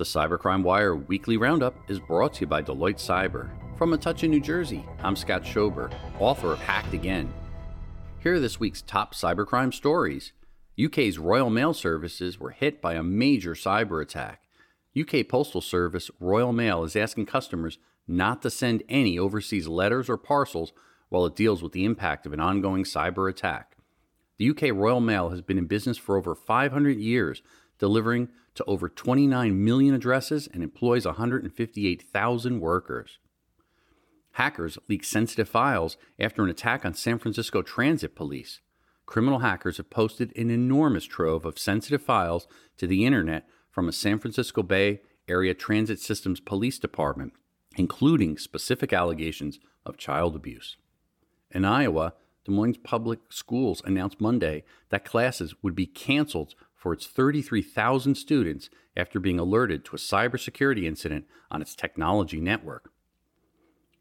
The Cybercrime Wire Weekly Roundup is brought to you by Deloitte Cyber. From Metuchen New Jersey, I'm Scott Schober, author of Hacked Again. Here are this week's top cybercrime stories. UK's Royal Mail services were hit by a major cyber attack. UK Postal Service Royal Mail is asking customers not to send any overseas letters or parcels while it deals with the impact of an ongoing cyber attack. The UK Royal Mail has been in business for over 500 years, delivering to over 29 million addresses and employs 158,000 workers. Hackers leaked sensitive files after an attack on San Francisco Transit Police. Criminal hackers have posted an enormous trove of sensitive files to the internet from a San Francisco Bay Area Transit Systems Police Department, including specific allegations of child abuse. In Iowa, Des Moines Public Schools announced Monday that classes would be canceled for its 33,000 students after being alerted to a cybersecurity incident on its technology network.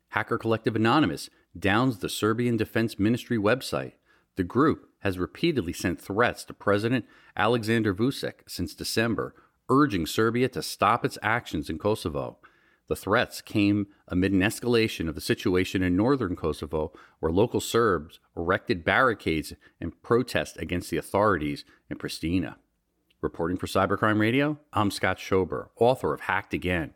Hacker Collective Anonymous downs the Serbian Defense Ministry website. The group has repeatedly sent threats to President Alexander Vucic since December, urging Serbia to stop its actions in Kosovo. The threats came amid an escalation of the situation in northern Kosovo, where local Serbs erected barricades in protest against the authorities in Pristina. Reporting for Cybercrime Radio, I'm Scott Schober, author of Hacked Again.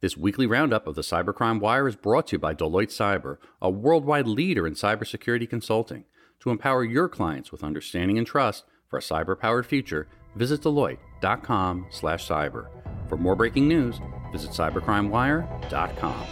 This weekly roundup of the Cybercrime Wire is brought to you by Deloitte Cyber, a worldwide leader in cybersecurity consulting. To empower your clients with understanding and trust for a cyber-powered future, visit deloitte.com/cyber. For more breaking news, visit cybercrimewire.com.